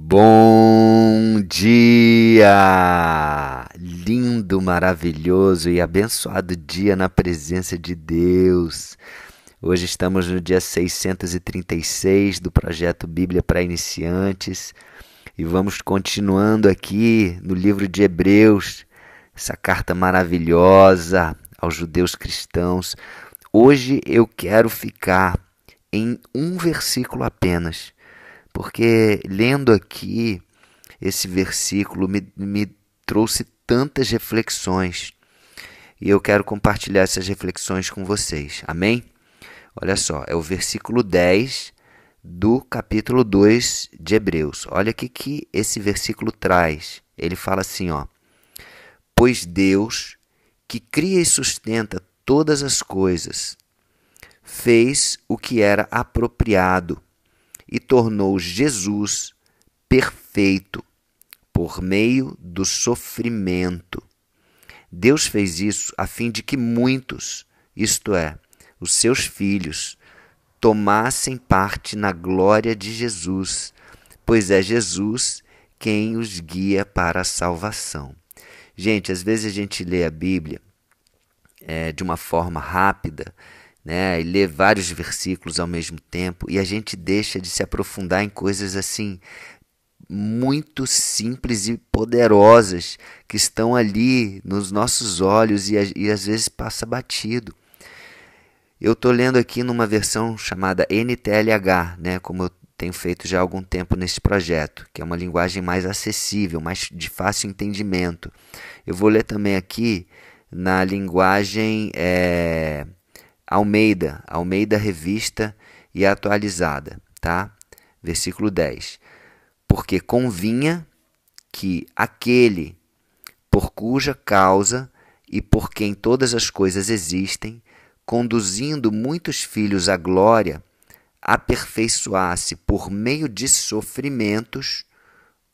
Bom dia! Lindo, maravilhoso e abençoado dia na presença de Deus. Hoje estamos no dia 636 do projeto Bíblia para Iniciantes e vamos continuando aqui no livro de Hebreus, essa carta maravilhosa aos judeus cristãos. Hoje eu quero ficar em um versículo apenas porque lendo aqui esse versículo me, me trouxe tantas reflexões e eu quero compartilhar essas reflexões com vocês. Amém? Olha só, é o versículo 10 do capítulo 2 de Hebreus. Olha o que, esse versículo traz. Ele fala assim, ó: Pois Deus, que cria e sustenta todas as coisas, fez o que era apropriado e tornou Jesus perfeito por meio do sofrimento. Deus fez isso a fim de que muitos, isto é, os seus filhos, tomassem parte na glória de Jesus, pois é Jesus quem os guia para a salvação. Gente, às vezes a gente lê a Bíblia é, de uma forma rápida né, e ler vários versículos ao mesmo tempo, e a gente deixa de se aprofundar em coisas assim muito simples e poderosas que estão ali nos nossos olhos e, e às vezes passa batido. Eu estou lendo aqui numa versão chamada NTLH, né, como eu tenho feito já há algum tempo nesse projeto, que é uma linguagem mais acessível, mais de fácil entendimento. Eu vou ler também aqui na linguagem é, Almeida, Almeida Revista e Atualizada, tá? Versículo 10. Porque convinha que aquele por cuja causa e por quem todas as coisas existem, conduzindo muitos filhos à glória, aperfeiçoasse por meio de sofrimentos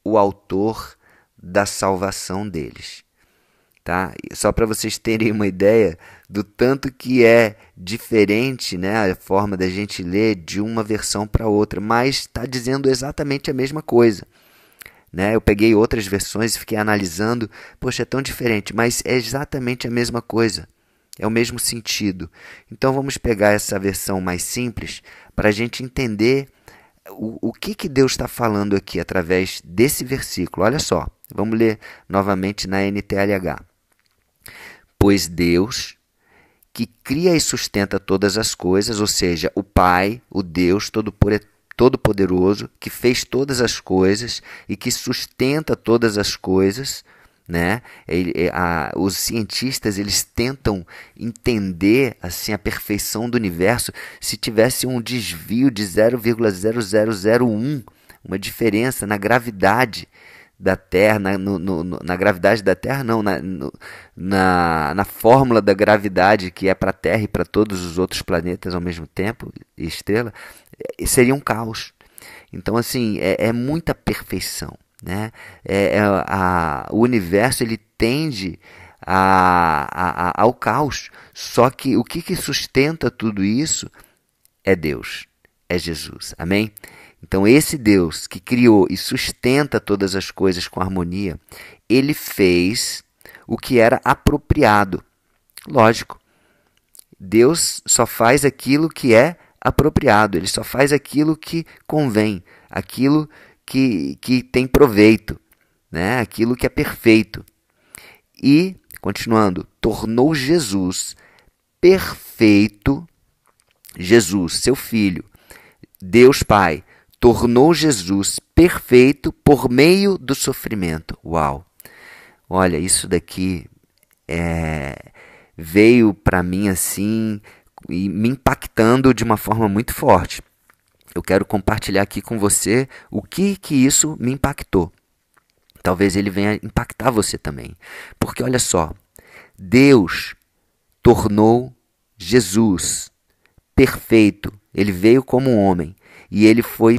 o autor da salvação deles tá? Só para vocês terem uma ideia do tanto que é diferente, né, a forma da gente ler de uma versão para outra, mas está dizendo exatamente a mesma coisa. Né? Eu peguei outras versões e fiquei analisando, poxa, é tão diferente, mas é exatamente a mesma coisa, é o mesmo sentido. Então vamos pegar essa versão mais simples para a gente entender o, o que, que Deus está falando aqui através desse versículo. Olha só, vamos ler novamente na NTLH. Pois Deus, que cria e sustenta todas as coisas, ou seja, o Pai, o Deus Todo-Poderoso, que fez todas as coisas e que sustenta todas as coisas, né? Ele, a, os cientistas eles tentam entender assim a perfeição do universo se tivesse um desvio de 0,0001, uma diferença na gravidade da Terra, na, no, no, na gravidade da Terra, não, na, no, na, na fórmula da gravidade que é para a Terra e para todos os outros planetas ao mesmo tempo, estrela, é, seria um caos. Então, assim, é, é muita perfeição. Né? É, é, a, o universo ele tende a, a, ao caos. Só que o que, que sustenta tudo isso é Deus, é Jesus. Amém? Então, esse Deus que criou e sustenta todas as coisas com harmonia, ele fez o que era apropriado. Lógico, Deus só faz aquilo que é apropriado, ele só faz aquilo que convém, aquilo que, que tem proveito, né? aquilo que é perfeito. E, continuando, tornou Jesus perfeito, Jesus, seu Filho, Deus Pai, tornou Jesus perfeito por meio do sofrimento. Uau! Olha, isso daqui é, veio para mim assim e me impactando de uma forma muito forte. Eu quero compartilhar aqui com você o que que isso me impactou. Talvez ele venha impactar você também. Porque olha só, Deus tornou Jesus perfeito. Ele veio como um homem e ele foi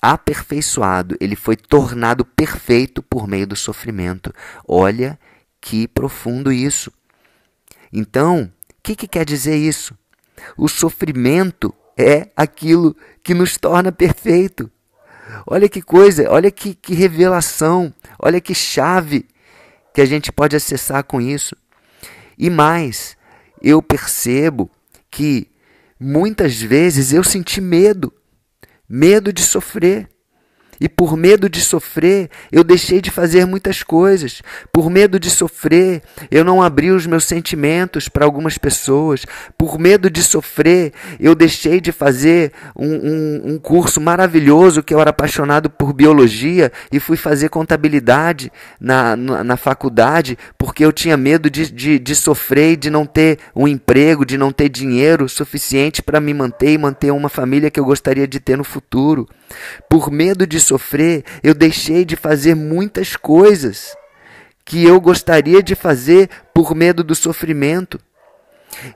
aperfeiçoado, ele foi tornado perfeito por meio do sofrimento. Olha que profundo isso. Então, o que, que quer dizer isso? O sofrimento é aquilo que nos torna perfeito. Olha que coisa, olha que, que revelação, olha que chave que a gente pode acessar com isso. E mais, eu percebo que muitas vezes eu senti medo, medo de sofrer. E por medo de sofrer, eu deixei de fazer muitas coisas. Por medo de sofrer, eu não abri os meus sentimentos para algumas pessoas. Por medo de sofrer, eu deixei de fazer um, um, um, curso maravilhoso que eu era apaixonado por biologia e fui fazer contabilidade na, na, na faculdade porque eu tinha medo de, de, de sofrer e de não ter um emprego, de não ter dinheiro suficiente para me manter e manter uma família que eu gostaria de ter no futuro. Por medo de sofrer, eu deixei de fazer muitas coisas que eu gostaria de fazer por medo do sofrimento.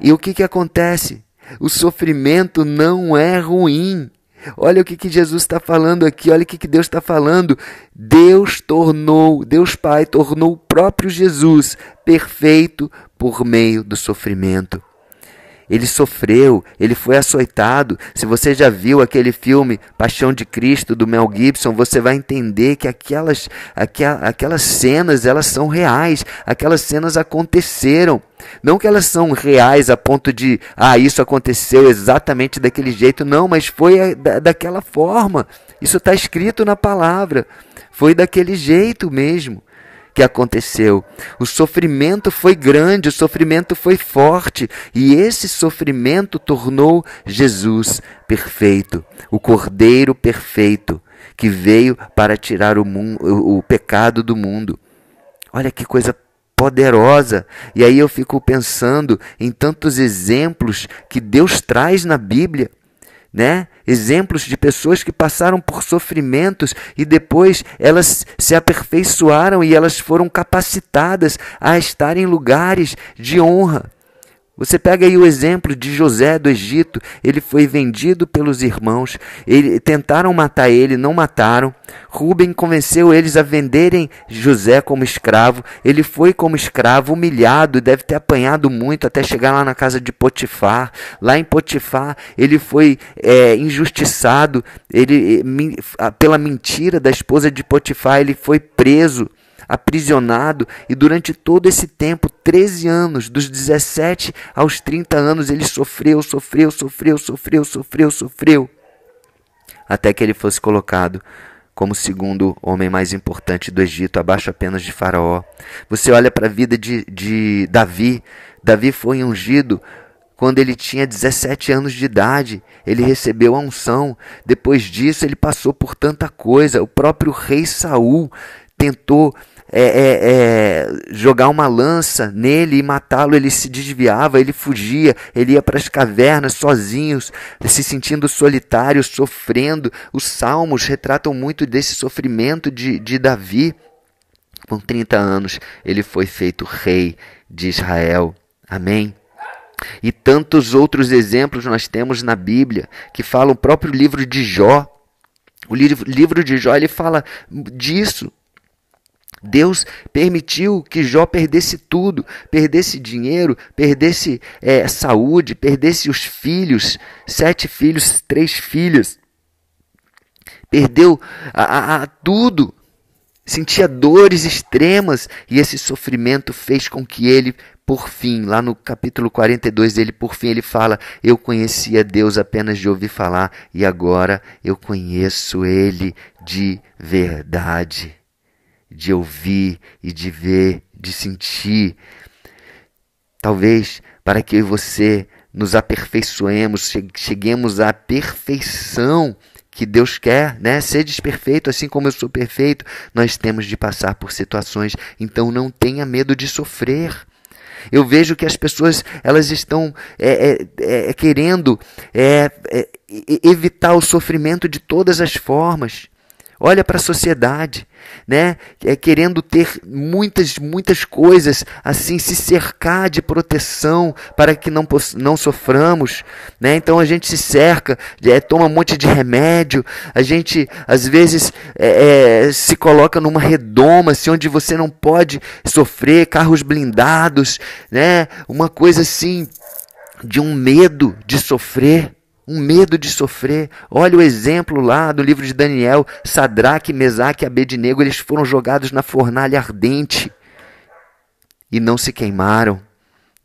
E o que, que acontece? O sofrimento não é ruim. Olha o que, que Jesus está falando aqui, olha o que, que Deus está falando. Deus tornou, Deus Pai tornou o próprio Jesus perfeito por meio do sofrimento. Ele sofreu, ele foi açoitado. Se você já viu aquele filme Paixão de Cristo do Mel Gibson, você vai entender que aquelas, aquelas cenas elas são reais, aquelas cenas aconteceram. Não que elas são reais a ponto de, ah, isso aconteceu exatamente daquele jeito, não, mas foi da, daquela forma. Isso está escrito na palavra. Foi daquele jeito mesmo que aconteceu. O sofrimento foi grande, o sofrimento foi forte, e esse sofrimento tornou Jesus perfeito, o Cordeiro perfeito, que veio para tirar o, o, o pecado do mundo. Olha que coisa poderosa. E aí eu fico pensando em tantos exemplos que Deus traz na Bíblia né? Exemplos de pessoas que passaram por sofrimentos e depois elas se aperfeiçoaram e elas foram capacitadas a estar em lugares de honra. Você pega aí o exemplo de José do Egito, ele foi vendido pelos irmãos, ele, tentaram matar ele, não mataram. Rubem convenceu eles a venderem José como escravo. Ele foi como escravo, humilhado, deve ter apanhado muito até chegar lá na casa de Potifar. Lá em Potifar, ele foi é, injustiçado, ele, pela mentira da esposa de Potifar, ele foi preso aprisionado e durante todo esse tempo, 13 anos, dos 17 aos 30 anos, ele sofreu, sofreu, sofreu, sofreu, sofreu, sofreu, até que ele fosse colocado como segundo homem mais importante do Egito, abaixo apenas de Faraó. Você olha para a vida de, de Davi, Davi foi ungido quando ele tinha 17 anos de idade, ele recebeu a unção. Depois disso, ele passou por tanta coisa. O próprio rei Saul tentou é, é, é, jogar uma lança nele e matá-lo, ele se desviava, ele fugia, ele ia para as cavernas sozinhos, se sentindo solitário, sofrendo. Os salmos retratam muito desse sofrimento de, de Davi. Com 30 anos, ele foi feito rei de Israel. Amém. E tantos outros exemplos nós temos na Bíblia que falam o próprio livro de Jó. O livro, de Jó ele fala disso, Deus permitiu que Jó perdesse tudo, perdesse dinheiro, perdesse é, saúde, perdesse os filhos, sete filhos, três filhas, perdeu a, a, a tudo, sentia dores extremas e esse sofrimento fez com que ele, por fim, lá no capítulo 42 dele, por fim ele fala: Eu conhecia Deus apenas de ouvir falar e agora eu conheço Ele de verdade de ouvir e de ver, de sentir. Talvez para que você nos aperfeiçoemos, cheguemos à perfeição que Deus quer, né? Sedes perfeito, assim como eu sou perfeito. Nós temos de passar por situações, então não tenha medo de sofrer. Eu vejo que as pessoas elas estão é, é, é, querendo é, é, evitar o sofrimento de todas as formas. Olha para a sociedade, né? É, querendo ter muitas, muitas coisas, assim, se cercar de proteção para que não, não soframos, né? Então a gente se cerca, é, toma um monte de remédio, a gente às vezes é, é, se coloca numa redoma, assim, onde você não pode sofrer, carros blindados, né? Uma coisa assim de um medo de sofrer um medo de sofrer. Olha o exemplo lá do livro de Daniel, Sadraque, Mesaque e Abednego, eles foram jogados na fornalha ardente e não se queimaram.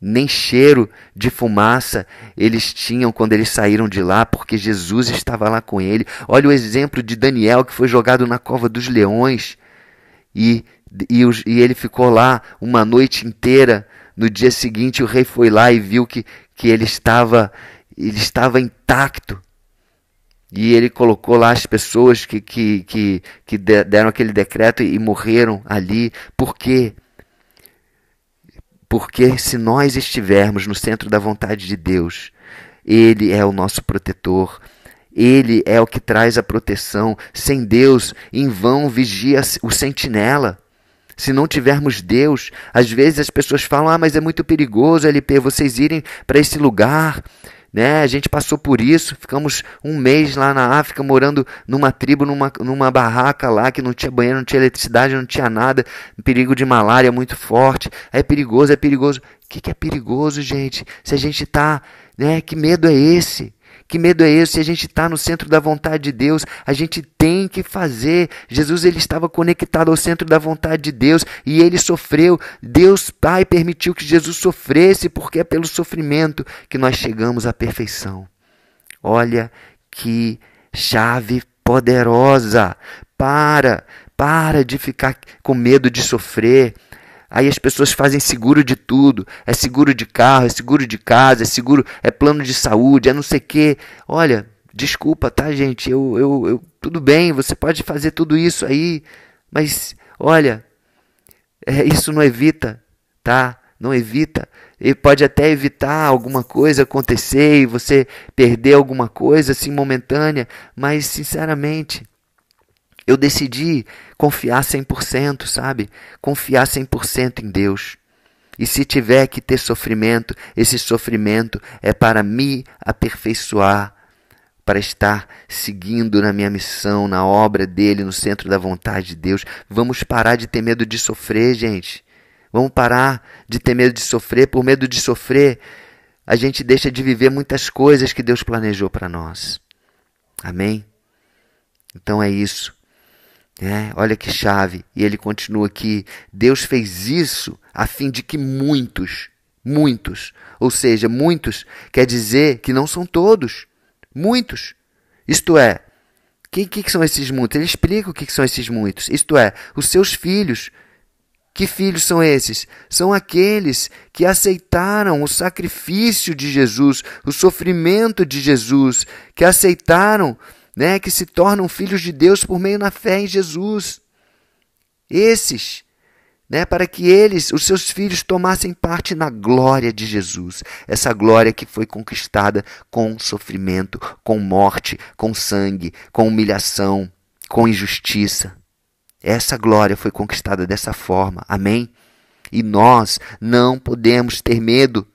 Nem cheiro de fumaça eles tinham quando eles saíram de lá, porque Jesus estava lá com ele. Olha o exemplo de Daniel que foi jogado na cova dos leões e, e, e ele ficou lá uma noite inteira. No dia seguinte, o rei foi lá e viu que, que ele estava ele estava intacto. E ele colocou lá as pessoas que, que, que, que deram aquele decreto e morreram ali. Por quê? Porque se nós estivermos no centro da vontade de Deus, Ele é o nosso protetor. Ele é o que traz a proteção. Sem Deus, em vão vigia o sentinela. Se não tivermos Deus, às vezes as pessoas falam: ah, mas é muito perigoso, LP, vocês irem para esse lugar. Né? A gente passou por isso, ficamos um mês lá na África morando numa tribo, numa, numa barraca lá que não tinha banheiro, não tinha eletricidade, não tinha nada, perigo de malária muito forte. É perigoso, é perigoso. O que, que é perigoso, gente? Se a gente está, né? Que medo é esse? Que medo é esse? Se a gente está no centro da vontade de Deus, a gente tem que fazer. Jesus ele estava conectado ao centro da vontade de Deus e ele sofreu. Deus Pai permitiu que Jesus sofresse, porque é pelo sofrimento que nós chegamos à perfeição. Olha que chave poderosa. Para, para de ficar com medo de sofrer. Aí as pessoas fazem seguro de tudo. É seguro de carro, é seguro de casa, é seguro, é plano de saúde, é não sei o quê. Olha, desculpa, tá, gente? Eu, eu, eu, tudo bem, você pode fazer tudo isso aí, mas olha, é, isso não evita, tá? Não evita. Ele pode até evitar alguma coisa acontecer e você perder alguma coisa assim momentânea, mas sinceramente, eu decidi confiar 100%, sabe? Confiar 100% em Deus. E se tiver que ter sofrimento, esse sofrimento é para me aperfeiçoar, para estar seguindo na minha missão, na obra dele, no centro da vontade de Deus. Vamos parar de ter medo de sofrer, gente. Vamos parar de ter medo de sofrer. Por medo de sofrer, a gente deixa de viver muitas coisas que Deus planejou para nós. Amém? Então é isso. É, olha que chave. E ele continua aqui: Deus fez isso a fim de que muitos, muitos, ou seja, muitos quer dizer que não são todos, muitos. Isto é, o que, que, são esses muitos? Ele explica o que, que são esses muitos. Isto é, os seus filhos. Que filhos são esses? São aqueles que aceitaram o sacrifício de Jesus, o sofrimento de Jesus, que aceitaram né, que se tornam filhos de Deus por meio da fé em Jesus. Esses, né, para que eles, os seus filhos, tomassem parte na glória de Jesus. Essa glória que foi conquistada com sofrimento, com morte, com sangue, com humilhação, com injustiça. Essa glória foi conquistada dessa forma. Amém? E nós não podemos ter medo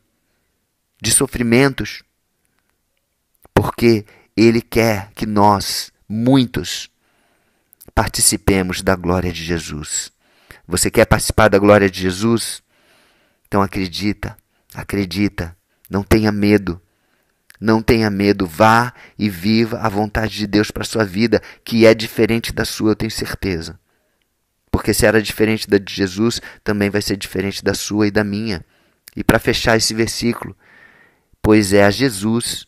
de sofrimentos, porque ele quer que nós, muitos, participemos da glória de Jesus. Você quer participar da glória de Jesus? Então acredita, acredita, não tenha medo. Não tenha medo, vá e viva a vontade de Deus para a sua vida, que é diferente da sua, eu tenho certeza. Porque se era diferente da de Jesus, também vai ser diferente da sua e da minha. E para fechar esse versículo, pois é a Jesus,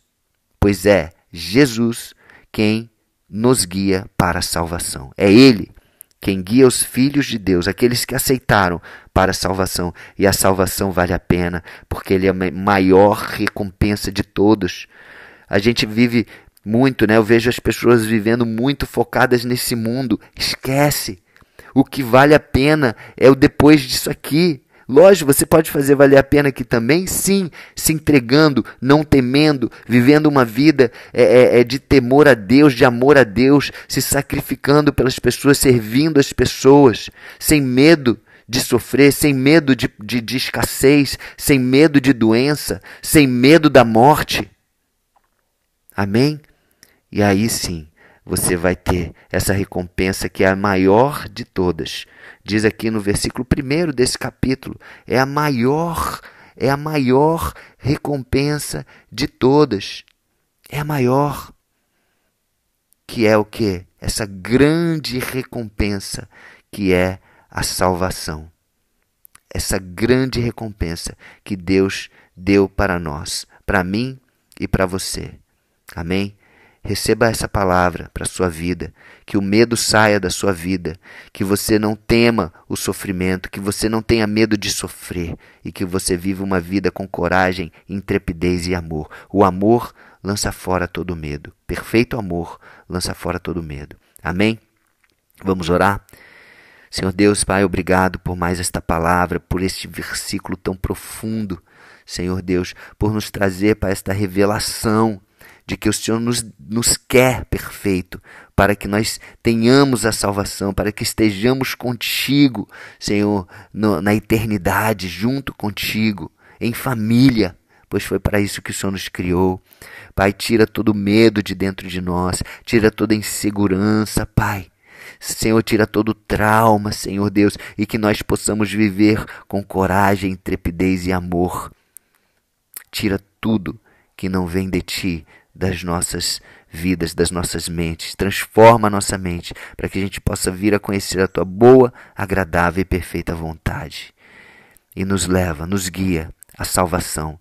pois é Jesus quem nos guia para a salvação. É Ele quem guia os filhos de Deus, aqueles que aceitaram para a salvação. E a salvação vale a pena, porque Ele é a maior recompensa de todos. A gente vive muito, né? Eu vejo as pessoas vivendo muito focadas nesse mundo. Esquece. O que vale a pena é o depois disso aqui. Lógico, você pode fazer valer a pena aqui também, sim, se entregando, não temendo, vivendo uma vida é, é, é, de temor a Deus, de amor a Deus, se sacrificando pelas pessoas, servindo as pessoas, sem medo de sofrer, sem medo de, de, de escassez, sem medo de doença, sem medo da morte. Amém? E aí sim, você vai ter essa recompensa que é a maior de todas. Diz aqui no versículo 1 desse capítulo, é a maior, é a maior recompensa de todas. é maior, que é o que? Essa grande recompensa que é a salvação. Essa grande recompensa que Deus deu para nós, para mim e para você. Amém? Receba essa palavra para a sua vida, que o medo saia da sua vida, que você não tema o sofrimento, que você não tenha medo de sofrer e que você viva uma vida com coragem, intrepidez e amor. O amor lança fora todo medo. Perfeito amor lança fora todo medo. Amém? Vamos orar? Senhor Deus, Pai, obrigado por mais esta palavra, por este versículo tão profundo. Senhor Deus, por nos trazer para esta revelação de que o Senhor nos, nos quer perfeito, para que nós tenhamos a salvação, para que estejamos contigo, Senhor, no, na eternidade, junto contigo, em família, pois foi para isso que o Senhor nos criou. Pai, tira todo medo de dentro de nós, tira toda insegurança, Pai. Senhor, tira todo trauma, Senhor Deus, e que nós possamos viver com coragem, intrepidez e amor. Tira tudo que não vem de ti, das nossas vidas, das nossas mentes. Transforma a nossa mente para que a gente possa vir a conhecer a tua boa, agradável e perfeita vontade. E nos leva, nos guia à salvação,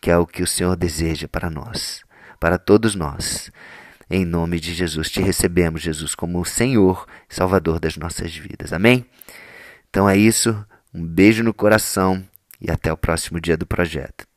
que é o que o Senhor deseja para nós, para todos nós. Em nome de Jesus, te recebemos, Jesus, como o Senhor, Salvador das nossas vidas. Amém? Então é isso. Um beijo no coração e até o próximo dia do projeto.